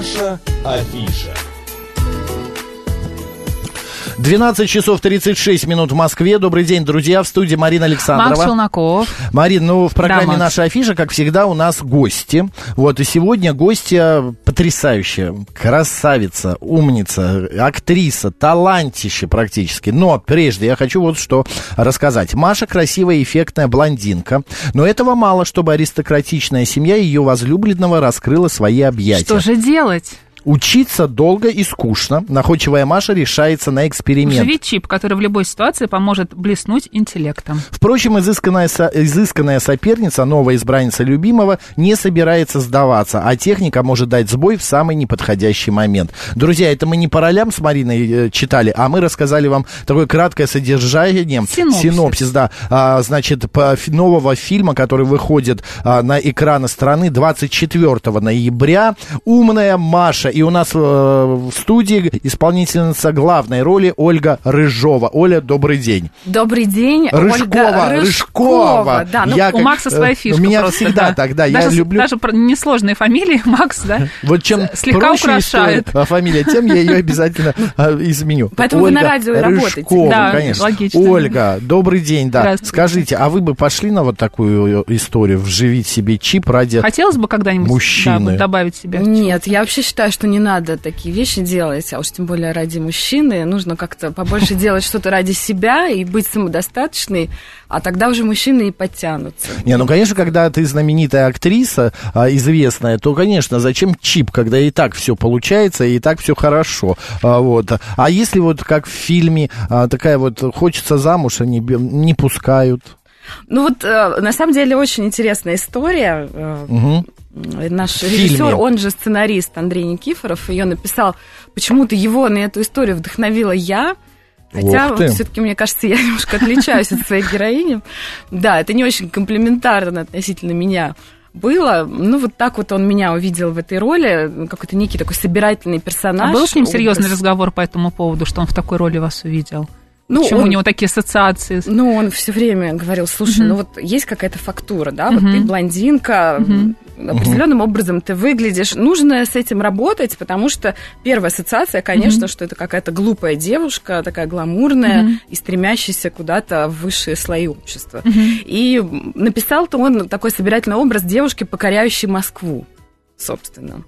Наша афиша. 12 часов 36 минут в Москве. Добрый день, друзья. В студии Марина Александрова. Макс Челноков. Марин, ну, в программе Да. «Наша афиша», как всегда, у нас гости. Вот, и сегодня гостья потрясающая. Красавица, умница, актриса, талантище практически. Но прежде я хочу вот что рассказать. Маша красивая, эффектная блондинка. Но этого мало, чтобы аристократичная семья ее возлюбленного раскрыла свои объятия. Что же делать? Учиться долго и скучно. Находчивая Маша решается на эксперимент. Живи чип, который в любой ситуации поможет блеснуть интеллектом. Впрочем, изысканная, со- изысканная соперница, новая избранница любимого, не собирается сдаваться, а техника может дать сбой в самый неподходящий момент. Друзья, это мы не по ролям с Мариной э, читали, а мы рассказали вам такое краткое содержание. Синопсис. да. А, значит, по нового фильма, который выходит а, на экраны страны 24 ноября. «Умная Маша». И у нас э, в студии исполнительница главной роли Ольга Рыжова. Оля, добрый день. Добрый день, Рыжкова, Ольга Рыжкова. Да, ну, Я У как, Макса э, своя фишка У меня просто, всегда да. так, да, я даже, люблю... Даже про несложные фамилии Макс, да? Вот чем слегка украшает. история, а фамилия, тем я ее обязательно а, изменю. Поэтому вы на радио и работаете. Рыжкова, Да, конечно. логично. Ольга, добрый день, да. Скажите, а вы бы пошли на вот такую историю, вживить себе чип ради... Хотелось бы когда-нибудь да, Мужчины. вот добавить себе? Нет, я вообще считаю, что не надо такие вещи делать, а уж тем более ради мужчины. Нужно как-то побольше делать что-то ради себя и быть самодостаточной, а тогда уже мужчины и подтянутся. Не, ну, конечно, когда ты знаменитая актриса, а, известная, то, конечно, зачем чип, когда и так все получается, и так все хорошо. А, вот. а если вот как в фильме а, такая вот хочется замуж, они не пускают. Ну вот, э, на самом деле, очень интересная история. Мгм. Наш фильме. режиссер, он же сценарист Андрей Никифоров, ее написал. Почему-то его на эту историю вдохновила я. Хотя ты. все-таки, мне кажется, я немножко отличаюсь от своей героини. Да, это не очень комплиментарно относительно меня было. Ну, вот так вот он меня увидел в этой роли, какой-то некий такой собирательный персонаж. А был с ним серьезный образ. разговор по этому поводу, что он в такой роли вас увидел? Ну, Почему он- у него такие ассоциации? Ну, он все время говорил, слушай, Мгм. ну вот есть какая-то фактура, да, вот Мгм. ты блондинка, Мгм. определенным образом ты выглядишь. Нужно с этим работать, потому что первая ассоциация, конечно, Мгм. что это какая-то глупая девушка, такая гламурная Мгм. и стремящаяся куда-то в высшие слои общества. Мгм. И написал-то он такой собирательный образ девушки, покоряющей Москву, собственно.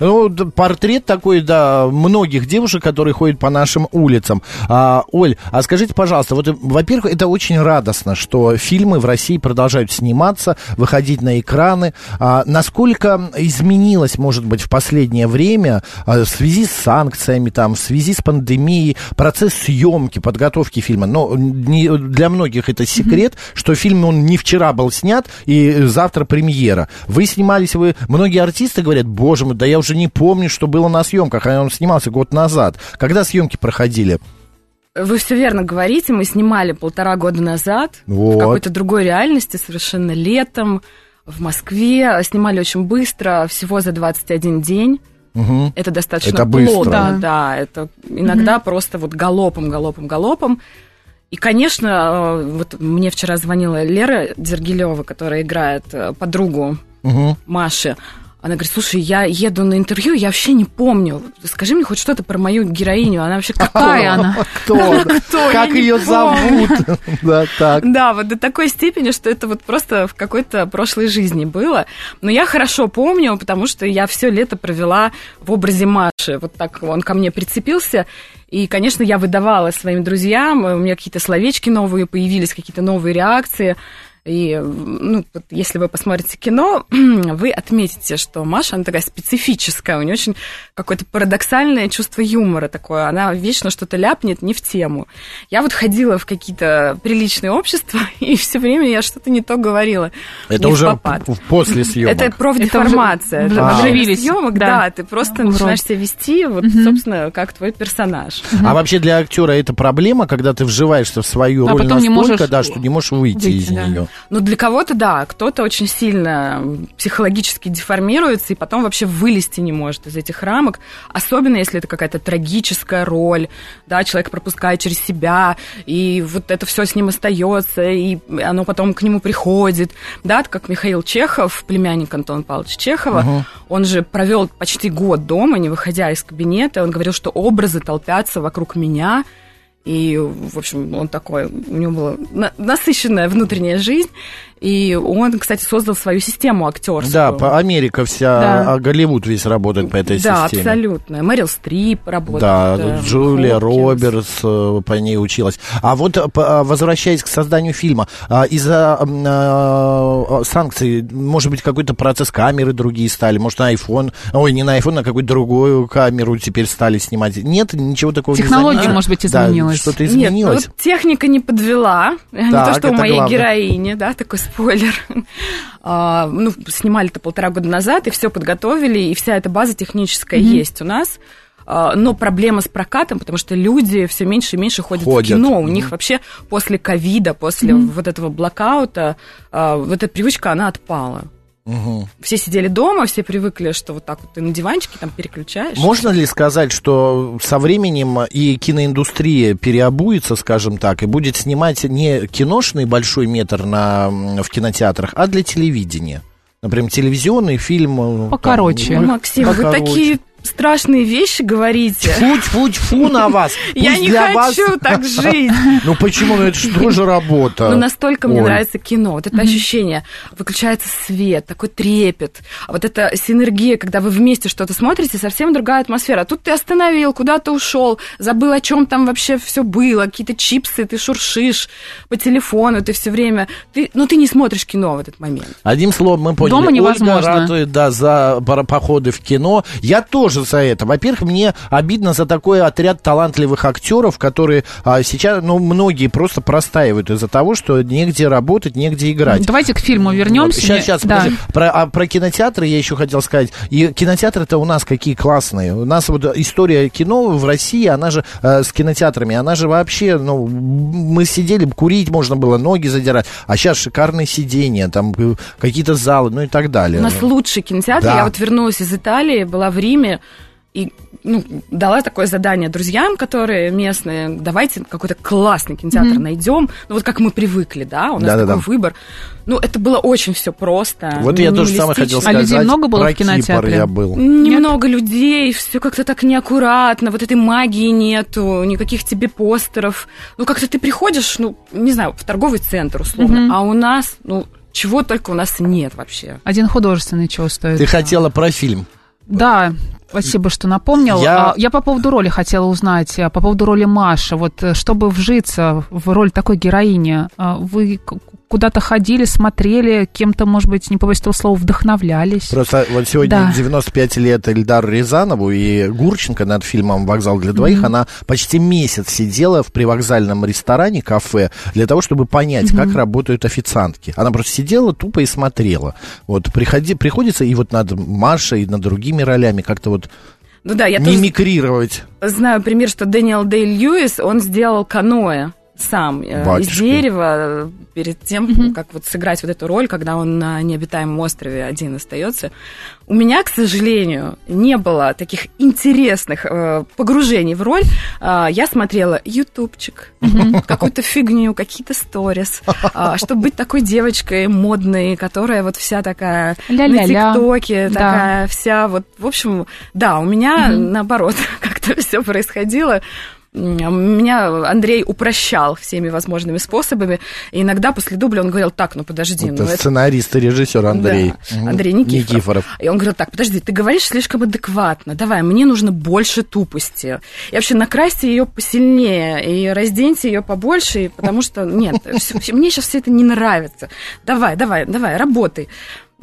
Ну, портрет такой, да, многих девушек, которые ходят по нашим улицам. А, Оль, а скажите, пожалуйста, вот, э, во-первых, это очень радостно, что фильмы в России продолжают сниматься, выходить на экраны. А, насколько изменилось, может быть, в последнее время а, в связи с санкциями, там, в связи с пандемией, процесс съемки, подготовки фильма? Но не- для многих это секрет, что фильм, он не вчера был снят, и завтра премьера. Вы снимались, вы... Многие артисты говорят, боже мой, да я уже не помню, что было на съемках, а он снимался год назад. Когда съемки проходили? Вы все верно говорите, мы снимали полтора года назад Вот. в какой-то другой реальности, совершенно летом, в Москве. Снимали очень быстро, всего за 21 день. Мгм. Это достаточно Это быстро. плотно, Да. да. Это иногда просто вот галопом, галопом, галопом. И, конечно, э, вот мне вчера звонила Лера Дергилева, которая играет э, подругу Мгм. Маши. Она говорит, слушай, я еду на интервью, я вообще не помню. Скажи мне хоть что-то про мою героиню. Она вообще Какая она? Кто? Кто? Как ее зовут? Да, так. Да, вот до такой степени, что это вот просто в какой-то прошлой жизни было. Но я хорошо помню, потому что я все лето провела в образе Маши. Вот так он ко мне прицепился. И, конечно, я выдавала своим друзьям, у меня какие-то словечки новые появились, какие-то новые реакции. И, ну, вот если вы посмотрите кино, вы отметите, что Маша, она такая специфическая, у нее очень какое-то парадоксальное чувство юмора такое. Она вечно что-то ляпнет не в тему. Я вот ходила в какие-то приличные общества, и все время я что-то не то говорила. Это уже впопад. п- после съемок. Это профдеформация. уже Это во время вживились, съемок, да. да, ты просто роль. начинаешь себя вести, вот, Мгм. собственно, как твой персонаж. А вообще для актера это проблема, когда ты вживаешься в свою А роль потом не настолько, можешь да, что не можешь выйти, выйти, из да. нее. Ну, для кого-то, да, кто-то очень сильно психологически деформируется и потом вообще вылезти не может из этих рамок, особенно если это какая-то трагическая роль, да, человек пропускает через себя, и вот это все с ним остается, и оно потом к нему приходит, да, как Михаил Чехов, племянник Антона Павловича Чехова, угу. он же провел почти год дома, не выходя из кабинета, он говорил, что образы толпятся вокруг меня, и, в общем, он такой, у него была насыщенная внутренняя жизнь. И он, кстати, создал свою систему актерскую. Да, по Америка вся, да. а Голливуд весь работает по этой да, системе. Да, абсолютно. Мэрил Стрип работает. Да, Джулия Хопкинс. Робертс э, по ней училась. А вот э, а, возвращаясь к созданию фильма, а, из-за а, санкций, может быть, какой-то процесс камеры другие стали, может, на iPhone, ой, не на iPhone, на какую-то другую камеру теперь стали снимать. Нет, ничего такого Технология, не может быть, изменилась. Да, что-то изменилось. Нет, ну, вот техника не подвела. Так, не то, что у моей главное. героини, да, такой спойлер. А, ну, снимали это полтора года назад, и все подготовили, и вся эта база техническая mm-hmm. есть у нас. А, но проблема с прокатом, потому что люди все меньше и меньше ходят, ходят. в кино. У mm-hmm. них вообще после ковида, после mm-hmm. вот этого блокаута, а, вот эта привычка, она отпала. Угу. Все сидели дома, все привыкли, что вот так вот ты на диванчике там переключаешь. Можно ли сказать, что со временем и киноиндустрия переобуется, скажем так, и будет снимать не киношный большой метр на, в кинотеатрах, а для телевидения? Например, телевизионный фильм. Э, Покороче. Там, Максим, покороче. вы такие страшные вещи говорите. Фу, фу, фу на вас. Пусть Я не хочу вас... так жить. Ну почему? Ну это же работа? Ну настолько мне нравится кино. Вот это ощущение. Выключается свет, такой трепет. Вот эта синергия, когда вы вместе что-то смотрите, совсем другая атмосфера. А тут ты остановил, куда-то ушел, забыл, о чем там вообще все было, какие-то чипсы, ты шуршишь по телефону, ты все время... Ты, ну ты не смотришь кино в этот момент. Одним словом, мы поняли. Дома невозможно. Ольга ратует, да, за походы в кино. Я тоже тоже за это. Во-первых, мне обидно за такой отряд талантливых актеров, которые а, сейчас, ну, многие просто простаивают из-за того, что негде работать, негде играть. Давайте к фильму вернемся. Вот. Сейчас, сейчас, да. про, а, про кинотеатры я еще хотел сказать. И кинотеатры-то у нас какие классные. У нас вот история кино в России, она же э, с кинотеатрами, она же вообще, ну, мы сидели, курить можно было, ноги задирать, а сейчас шикарные сидения, там э, какие-то залы, ну и так далее. У нас лучший кинотеатр. Да. Я вот вернулась из Италии, была в Риме, и ну, дала такое задание друзьям, которые местные, давайте какой-то классный кинотеатр mm-hmm. найдем. Ну, вот как мы привыкли, да, у нас да, такой да, да. выбор. Ну, это было очень все просто. Вот я тоже самое хотел сказать. А людей много было в кинотеатре? я был. Немного людей, все как-то так неаккуратно, вот этой магии нету, никаких тебе постеров. Ну, как-то ты приходишь, ну, не знаю, в торговый центр условно, mm-hmm. а у нас, ну, чего только у нас нет вообще. Один художественный чего стоит? Ты хотела про фильм. Да, спасибо, что напомнил. Я... А, я по поводу роли хотела узнать, а, по поводу роли Маши. Вот э, чтобы вжиться в роль такой героини, а, вы куда-то ходили, смотрели, кем-то, может быть, не побоюсь этого слова, вдохновлялись. Просто вот сегодня да. 95 лет Эльдару Рязанову и Гурченко над фильмом «Вокзал для двоих», mm-hmm. она почти месяц сидела в привокзальном ресторане, кафе, для того, чтобы понять, mm-hmm. как работают официантки. Она просто сидела тупо и смотрела. Вот приходи, приходится и вот над Машей, и над другими ролями как-то вот ну да, я мимикрировать. знаю пример, что Дэниел Дэй Льюис, он сделал каноэ сам э, Батюшки. из дерева перед тем, mm-hmm. как вот сыграть вот эту роль, когда он на необитаемом острове один остается. У меня, к сожалению, не было таких интересных э, погружений в роль. Э, я смотрела ютубчик, mm-hmm. какую-то фигню, какие-то сторис, э, чтобы быть такой девочкой модной, которая вот вся такая Ля-ля-ля. на ТикТоке, да. такая вся вот, в общем, да, у меня mm-hmm. наоборот как-то все происходило меня Андрей упрощал всеми возможными способами. И иногда после дубля он говорил, так, ну подожди. Это ну, сценарист это... и режиссер Андрей. Да, Андрей Никифоров. Никифоров. И он говорил, так, подожди, ты говоришь слишком адекватно. Давай, мне нужно больше тупости. И вообще накрасьте ее посильнее и разденьте ее побольше, потому что нет, мне сейчас все это не нравится. Давай, давай, давай, работай.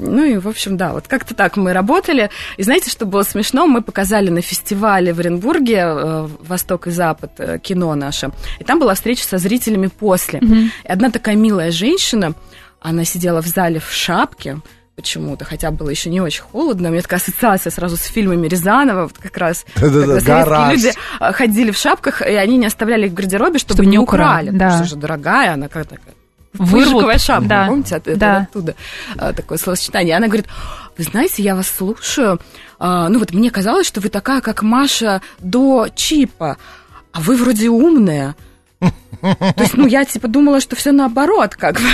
Ну и, в общем, да, вот как-то так мы работали. И знаете, что было смешно? Мы показали на фестивале в Оренбурге э, «Восток и Запад» э, кино наше. И там была встреча со зрителями после. Mm-hmm. И одна такая милая женщина, она сидела в зале в шапке, почему-то, хотя было еще не очень холодно. У меня такая ассоциация сразу с фильмами Рязанова, вот как раз когда советские люди э, ходили в шапках, и они не оставляли их в гардеробе, чтобы, чтобы не украли. Да. Потому что же дорогая, она как такая Выжиковая шапка, да. помните, от, да. оттуда а, такое словосочетание. Она говорит, вы знаете, я вас слушаю, а, ну вот мне казалось, что вы такая, как Маша до чипа, а вы вроде умная. То есть, ну, я, типа, думала, что все наоборот, как бы.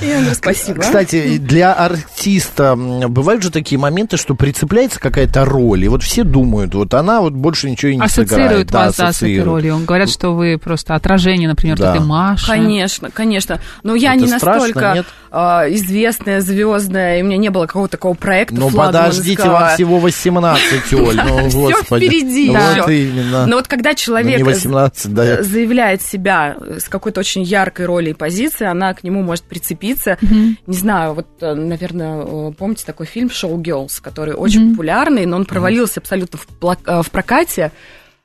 Я говорю, спасибо. Кстати, для артиста бывают же такие моменты, что прицепляется какая-то роль, и вот все думают, вот она вот больше ничего и не ассоциирует сыграет. вас, да, с этой ролью. Говорят, что вы просто отражение, например, да. этой Маши. Конечно, конечно. Но я не настолько а, известная, звездная, и у меня не было какого-то такого проекта Ну, подождите, вам всего 18, Оль, ну, Все впереди. Вот именно. Но вот когда человек... Не 18, да заявляет себя с какой-то очень яркой роли и позицией, она к нему может прицепиться. Mm-hmm. Не знаю, вот, э, наверное, э, помните такой фильм «Шоу Girls», который очень mm-hmm. популярный, но он провалился mm-hmm. абсолютно в, плак- э, в прокате.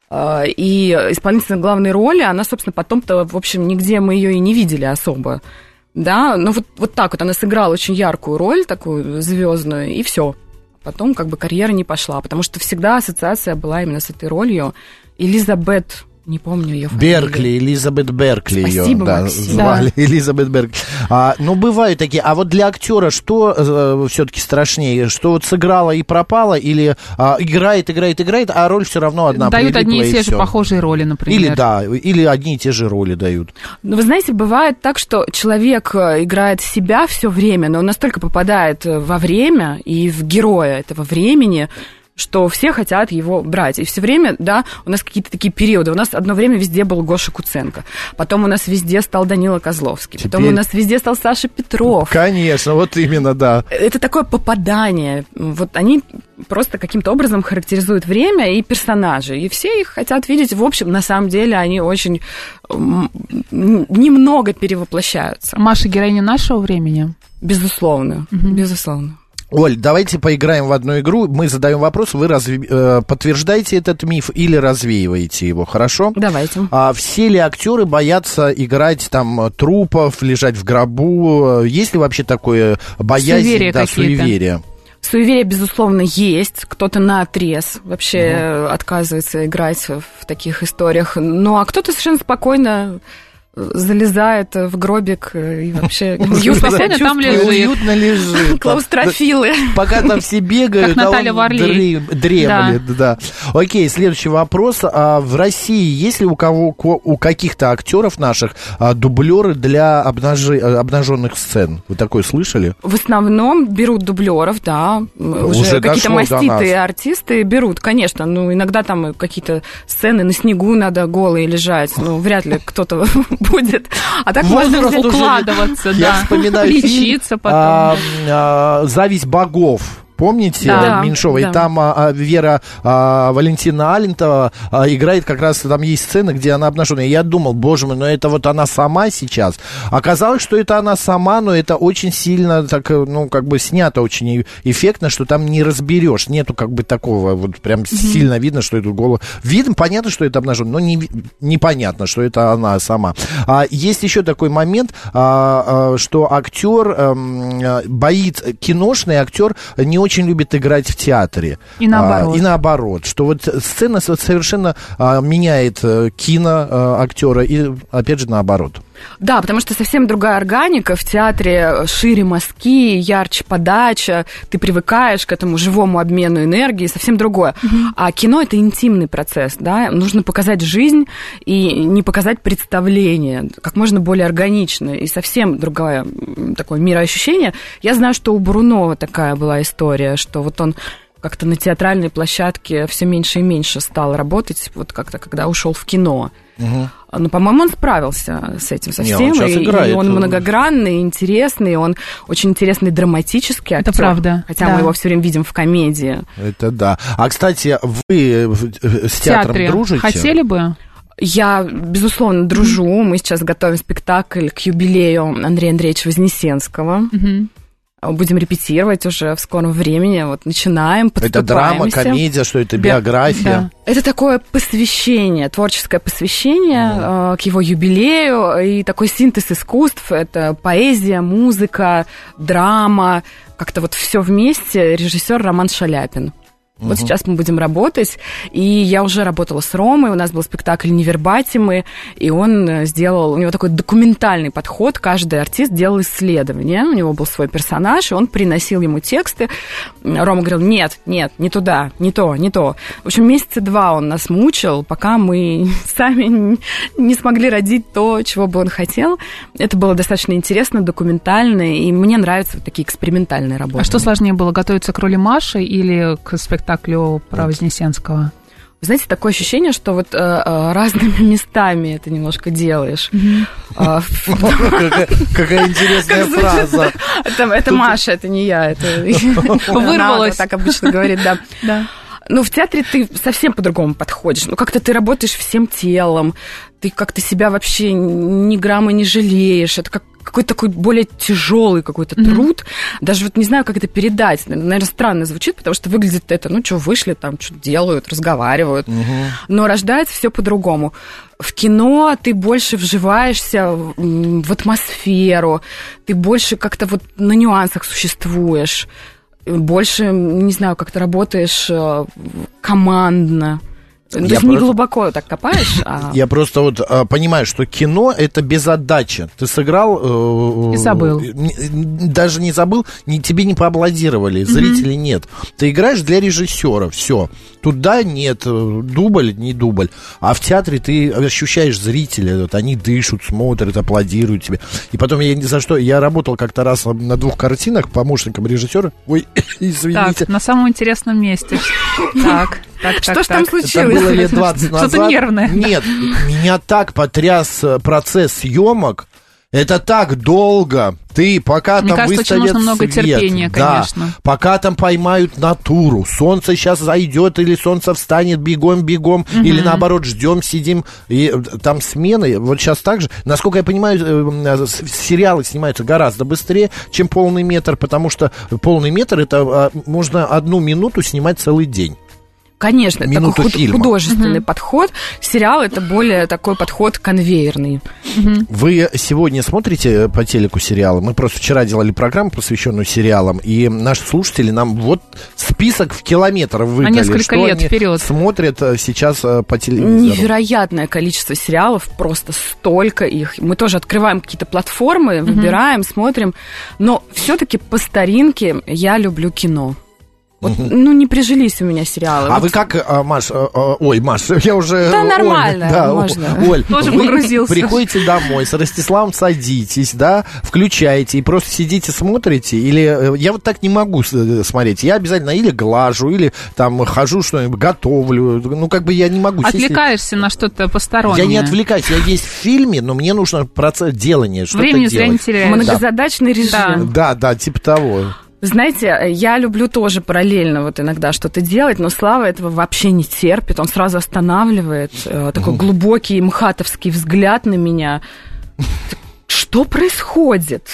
И исполнительница главной роли, она, собственно, потом-то, в общем, нигде мы ее и не видели особо. Да, но вот, вот так вот она сыграла очень яркую роль, такую звездную, и все. Потом как бы карьера не пошла, потому что всегда ассоциация была именно с этой ролью. Элизабет не помню ее фамилию. Беркли, Элизабет Беркли Спасибо, ее да, Максим. звали. Да. Элизабет Беркли. А, ну, бывают такие. А вот для актера что э, все-таки страшнее? Что вот сыграла и пропала, или а, играет, играет, играет, а роль все равно одна Дают одни и те же похожие роли, например. Или да, или одни и те же роли дают. Ну, вы знаете, бывает так, что человек э, играет себя все время, но он настолько попадает э, во время и в героя этого времени, что все хотят его брать. И все время, да, у нас какие-то такие периоды. У нас одно время везде был Гоша Куценко. Потом у нас везде стал Данила Козловский. Теперь... Потом у нас везде стал Саша Петров. Конечно, вот именно, да. Это такое попадание. Вот они просто каким-то образом характеризуют время и персонажей. И все их хотят видеть. В общем, на самом деле, они очень немного перевоплощаются. Маша героиня нашего времени? Безусловно, угу. безусловно. Оль, давайте поиграем в одну игру. Мы задаем вопрос, вы разве, э, подтверждаете этот миф или развеиваете его, хорошо? Давайте. А все ли актеры боятся играть там трупов, лежать в гробу? Есть ли вообще такое боязнь, суеверия да, суеверия? Суеверие, безусловно, есть. Кто-то на отрез вообще угу. отказывается играть в таких историях. Ну, а кто-то совершенно спокойно залезает в гробик и вообще уютно там лежит. Уютно лежит. Клаустрофилы. Пока там все бегают, как Наталья Варлей. Дремлет, да. Окей, следующий вопрос. А в России есть ли у кого у каких-то актеров наших а, дублеры для обнаженных сцен? Вы такое слышали? В основном берут дублеров, да. Уже какие-то маститые артисты берут, конечно. Ну, иногда там какие-то сцены на снегу надо голые лежать. Ну, вряд ли кто-то будет. А так можно укладываться, да. Я вспоминаю Лечиться потом. А, а, «Зависть богов» помните, да, Меньшова, да. и там а, а, Вера а, Валентина Алентова а, играет как раз, там есть сцена, где она обнаженная. Я думал, боже мой, но это вот она сама сейчас. Оказалось, что это она сама, но это очень сильно, так, ну, как бы снято очень эффектно, что там не разберешь, нету как бы такого, вот прям mm-hmm. сильно видно, что это голову. Видно, понятно, что это обнаженная, но не, непонятно, что это она сама. А, есть еще такой момент, а, а, что актер а, боит, киношный актер не очень очень любит играть в театре. И наоборот. А, и наоборот, что вот сцена совершенно а, меняет а, киноактера и, опять же, наоборот. Да, потому что совсем другая органика. В театре шире мазки, ярче подача, ты привыкаешь к этому живому обмену энергии, совсем другое. Mm-hmm. А кино это интимный процесс, да, нужно показать жизнь и не показать представление, как можно более органично и совсем другое такое мироощущение. Я знаю, что у Брунова такая была история, что вот он как-то на театральной площадке все меньше и меньше стал работать, вот как-то когда ушел в кино. Угу. Ну, по-моему, он справился с этим совсем. Не, он и, играет. и он многогранный, интересный, он очень интересный драматический актер. Это правда. Хотя да. мы его все время видим в комедии. Это да. А, кстати, вы с театром Театре. дружите? Хотели бы? Я, безусловно, дружу. Мы сейчас готовим спектакль к юбилею Андрея Андреевича Вознесенского. Mm-hmm. Будем репетировать уже в скором времени. Вот начинаем, Это драма, комедия, что это биография? Да. Это такое посвящение, творческое посвящение mm. э, к его юбилею и такой синтез искусств. Это поэзия, музыка, драма, как-то вот все вместе. Режиссер Роман Шаляпин. Угу. Вот сейчас мы будем работать, и я уже работала с Ромой, у нас был спектакль «Невербатимы», и он э, сделал, у него такой документальный подход, каждый артист делал исследование, у него был свой персонаж, и он приносил ему тексты. Рома говорил, нет, нет, не туда, не то, не то. В общем, месяца два он нас мучил, пока мы сами не смогли родить то, чего бы он хотел. Это было достаточно интересно, документально, и мне нравятся вот такие экспериментальные работы. А что сложнее было, готовиться к роли Маши или к спектаклю? Спектаклю про Вознесенского? знаете, такое ощущение, что вот э, э, разными местами это немножко делаешь. А, какая интересная фраза. Это Маша, это не я. Это вырвалось. Так обычно говорит, да. Ну, в театре ты совсем по-другому подходишь. Ну, как-то ты работаешь всем телом, ты как-то себя вообще ни грамма не жалеешь. Это как какой-то такой более тяжелый какой-то mm-hmm. труд. Даже вот не знаю, как это передать. Наверное, странно звучит, потому что выглядит это, ну, что, вышли, там, что делают, разговаривают. Mm-hmm. Но рождается все по-другому. В кино ты больше вживаешься в атмосферу, ты больше как-то вот на нюансах существуешь больше, не знаю, как ты работаешь э, командно. То есть просто... не глубоко так копаешь, а... Я просто вот а, понимаю, что кино это без отдачи. Ты сыграл... Э, и забыл. даже не забыл, не, тебе не поаплодировали, зрителей mm-hmm. нет. Ты играешь для режиссера, все. Туда нет, э, дубль, не дубль. А в театре ты ощущаешь зрителя, вот, они дышат, смотрят, аплодируют тебе. И потом я ни за что... Я работал как-то раз на двух картинах помощником режиссера. Ой, извините. Так, на самом интересном месте. Так. Так, Что так, ж там случилось? Это было лет 20 назад. Что-то нервное. Нет, меня так потряс э, процесс съемок. Это так долго. Ты пока Мне там кажется, выставят очень нужно много свет, терпения, конечно. Да, пока там поймают натуру. Солнце сейчас зайдет или солнце встанет бегом-бегом, угу. или наоборот ждем, сидим. И э, там смены. Вот сейчас так же. Насколько я понимаю, э, сериалы снимаются гораздо быстрее, чем полный метр, потому что полный метр это а, можно одну минуту снимать целый день. Конечно, Минуту такой худ- художественный угу. подход. Сериал это более такой подход конвейерный. Угу. Вы сегодня смотрите по телеку сериалы? Мы просто вчера делали программу, посвященную сериалам, и наши слушатели нам вот список в километр выдали. На несколько что лет они вперед. смотрят э, сейчас э, по телевизору. Невероятное количество сериалов, просто столько их. Мы тоже открываем какие-то платформы, выбираем, угу. смотрим, но все-таки по старинке я люблю кино. Вот, ну, не прижились у меня сериалы. А вот. вы как, а, Маш, а, а, ой, Маш, я уже... Да, нормально, Оль, да, можно. Оль, Тоже вы погрузился. приходите домой, с Ростиславом садитесь, да, включаете и просто сидите, смотрите, или... Э, я вот так не могу э, смотреть. Я обязательно или глажу, или там хожу что-нибудь, готовлю. Ну, как бы я не могу Отвлекаешься сесть. на что-то постороннее. Я не отвлекаюсь, я есть в фильме, но мне нужно процесс делания, что-то Времени зря не теряешь. Многозадачный да. режим. Да, да, типа того. Знаете, я люблю тоже параллельно вот иногда что-то делать, но Слава этого вообще не терпит. Он сразу останавливает э, такой глубокий мхатовский взгляд на меня. Что происходит?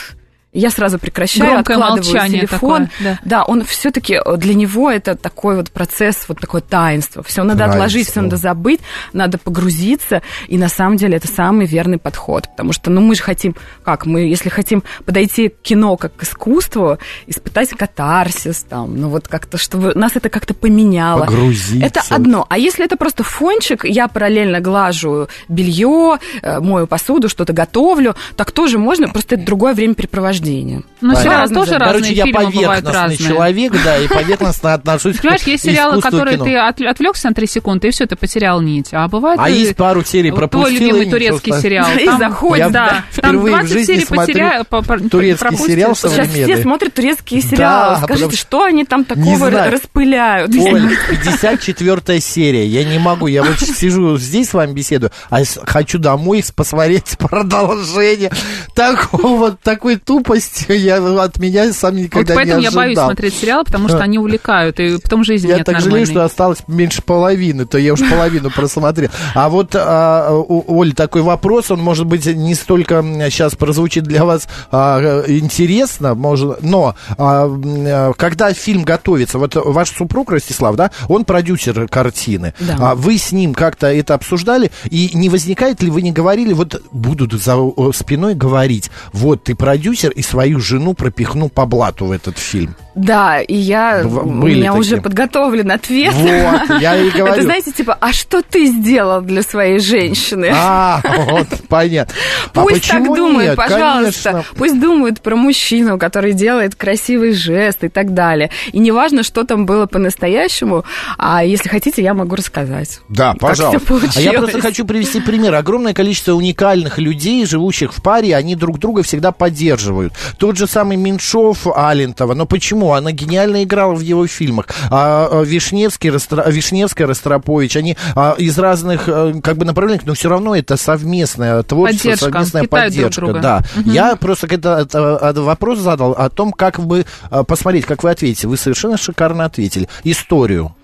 Я сразу прекращаю, Громкое откладываю молчание телефон. Такое, да. да, он все-таки э, для него это такой вот процесс, вот такое таинство. Все надо таинство. отложить, все надо забыть, надо погрузиться. И на самом деле это самый верный подход. Потому что, ну, мы же хотим, как, мы, если хотим подойти к кино как к искусству, испытать катарсис, там, ну вот как-то, чтобы нас это как-то поменяло. Погрузиться. Это одно. А если это просто фончик, я параллельно глажу белье, э, мою посуду, что-то готовлю, так тоже можно, просто это другое времяпрепровождение рождения. Ну, сериалы тоже разные, Короче, я фильмы разные. человек, да, и поверхностно отношусь Понимаешь, есть сериалы, которые ты отвлекся на три секунды, и все, ты потерял нить. А бывает... А есть пару серий пропустил. Твой любимый турецкий сериал. И заходит, да. Там 20 серий потерял, турецкий сериал современный. Сейчас все смотрят турецкие сериалы. Скажите, что они там такого распыляют? Оль, 54 серия. Я не могу, я вот сижу здесь с вами беседую, а хочу домой посмотреть продолжение. Такого, такой тупо глупость я от меня сам никогда вот поэтому не ожидал. я боюсь смотреть сериалы, потому что они увлекают, и потом жизнь я нет так жалею, что осталось меньше половины, то я уж половину просмотрел. А вот, а, Оль, такой вопрос, он, может быть, не столько сейчас прозвучит для вас а, интересно, может, но а, когда фильм готовится, вот ваш супруг Ростислав, да, он продюсер картины, да. а вы с ним как-то это обсуждали, и не возникает ли, вы не говорили, вот будут за спиной говорить, вот ты продюсер, и свою жену пропихну по блату в этот фильм. Да, и я, Были у меня такие. уже подготовлен ответ. Вот, я и говорю. Это, знаете, типа, а что ты сделал для своей женщины? А, вот, понятно. А Пусть а так думают, нет? пожалуйста. Конечно. Пусть думают про мужчину, который делает красивый жест и так далее. И неважно, что там было по-настоящему, а если хотите, я могу рассказать. Да, пожалуйста. А я просто хочу привести пример. Огромное количество уникальных людей, живущих в паре, они друг друга всегда поддерживают. Тот же самый Меньшов Алентова. Но почему? Почему? Она гениально играла в его фильмах. А, а Вишневский, Ростро... Вишневская, Ростропович, они а, из разных э, как бы направлений, но все равно это совместное творчество, поддержка. совместная Питают поддержка. Друг друга. Да. Угу. Я просто это, это, это вопрос задал о том, как вы посмотреть, как вы ответите. Вы совершенно шикарно ответили. Историю.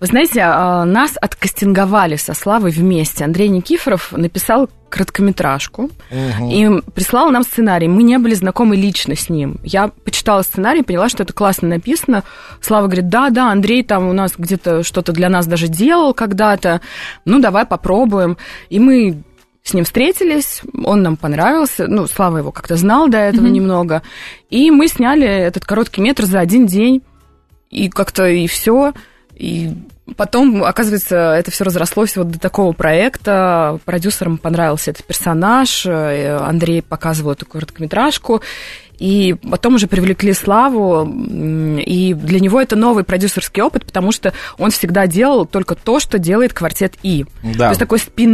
Вы знаете, а, нас откастинговали со Славой вместе. Андрей Никифоров написал короткометражку угу. и прислал нам сценарий. Мы не были знакомы лично с ним. Я почитала сценарий, поняла, что это классно написано. Слава говорит, да, да, Андрей там у нас где-то что-то для нас даже делал когда-то. Ну, давай попробуем. И мы с ним встретились, он нам понравился, ну, Слава его как-то знал до этого mm немного, и мы сняли этот короткий метр за один день, и как-то и все. И потом, оказывается, это все разрослось вот до такого проекта. Продюсерам понравился этот персонаж. Э, Андрей показывал эту короткометражку. И потом уже привлекли Славу, и для него это новый продюсерский опыт, потому что он всегда делал только то, что делает квартет И. Да. То есть такой спин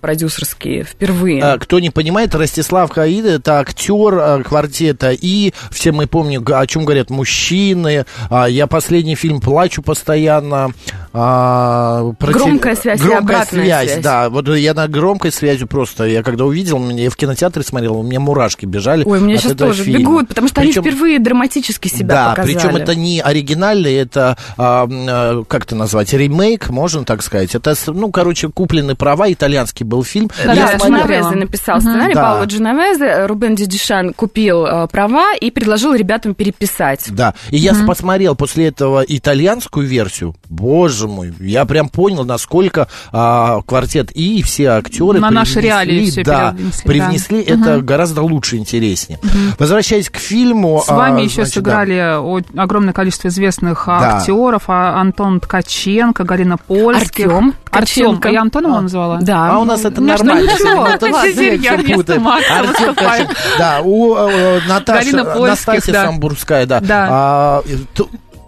продюсерский впервые. А, кто не понимает, Ростислав Хаид это актер а, квартета И. Все мы помним, о чем говорят мужчины. А, я последний фильм плачу постоянно. Громкая связь громкая и обратная связь, связь. Да, вот я на громкой связи просто, я когда увидел, я в кинотеатре смотрел, у меня мурашки бежали. Ой, у меня сейчас тоже фильма бегут, потому что причем, они впервые драматически себя да, показали. причем это не оригинальный, это, а, как это назвать, ремейк, можно так сказать. Это, ну, короче, куплены права, итальянский был фильм. Да, да Дженовезе написал сценарий, да. Пауло Дженовезе, Рубен Дидишан купил а, права и предложил ребятам переписать. Да, и я посмотрел после этого итальянскую версию, боже мой, я прям понял, насколько а, квартет и все актеры на наши реалии все да, привнесли, да. это угу. гораздо лучше, интереснее. Угу. Возвращаясь к фильму... С вами а, еще значит, сыграли да. огромное количество известных да. актеров. А, Антон Ткаченко, Галина Польских. Артем Артем. Я Антона его назвала? Да. А у нас это нормально. Да, у Наташи, Настасья Самбурская, да.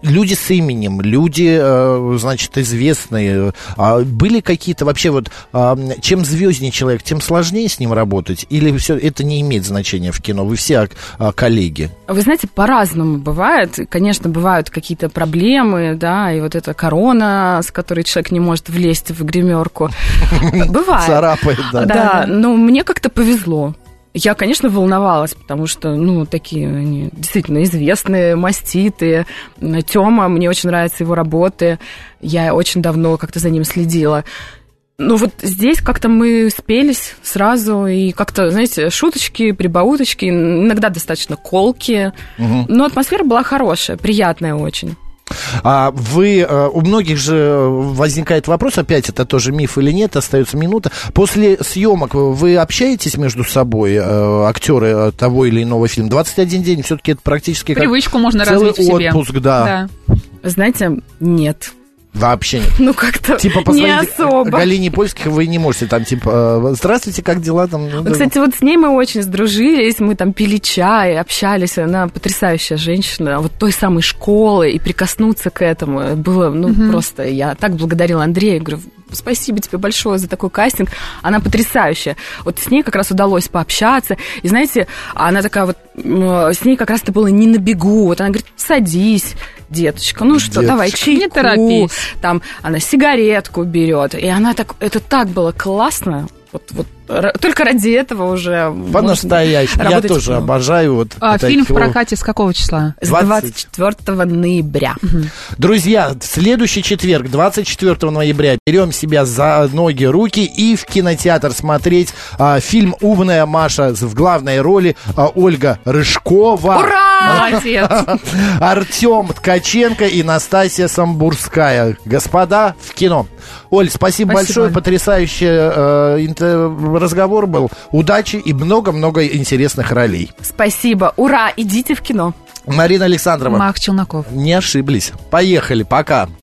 Люди с именем, люди, э, значит, известные. А были какие-то вообще вот, а, чем звезднее человек, тем сложнее с ним работать? Или все это не имеет значения в кино? Вы все а, коллеги? Вы знаете, по-разному бывает. Конечно, бывают какие-то проблемы, да, и вот эта корона, с которой человек не может влезть в гримерку. Бывает. Царапает, да. Да, но мне как-то повезло. Я, конечно, волновалась, потому что, ну, такие они действительно известные, маститые. Тёма, мне очень нравятся его работы. Я очень давно как-то за ним следила. Ну вот здесь как-то мы спелись сразу, и как-то, знаете, шуточки, прибауточки, иногда достаточно колки. Угу. Но атмосфера была хорошая, приятная очень. А вы, э, у многих же возникает вопрос, опять это тоже миф или нет, остается минута. После съемок вы общаетесь между собой, э, актеры того или иного фильма? 21 день, все-таки это практически Привычку как можно целый развить отпуск, в себе. да. да. Знаете, нет. Вообще нет. Ну, как-то типа, не особо. Галине Польских вы не можете там, типа, «Э, здравствуйте, как дела там? Ну, кстати, вот с ней мы очень сдружились, мы там пили чай, общались, она потрясающая женщина, вот той самой школы, и прикоснуться к этому было, ну, угу. просто, я так благодарила Андрея, говорю, спасибо тебе большое за такой кастинг, она потрясающая. Вот с ней как раз удалось пообщаться, и знаете, она такая вот, с ней как раз это было не на бегу, вот она говорит, садись, деточка, ну что, деточка. давай чайку. Не торопись. Там она сигаретку берет. И она так, это так было классно. Вот, вот только ради этого уже По-настоящему. Я тоже обожаю вот а, Фильм в прокате с какого числа? С 24 ноября. Угу. Друзья, в следующий четверг, 24 ноября, берем себя за ноги, руки и в кинотеатр смотреть а, фильм «Умная Маша» в главной роли а, Ольга Рыжкова. Ура! Молодец! Артем Ткаченко и Настасья Самбурская. Господа, в кино. Оль, спасибо, спасибо. большое, потрясающий э, разговор был. Удачи и много-много интересных ролей. Спасибо, ура, идите в кино. Марина Александровна. Мах Челноков. Не ошиблись. Поехали, пока.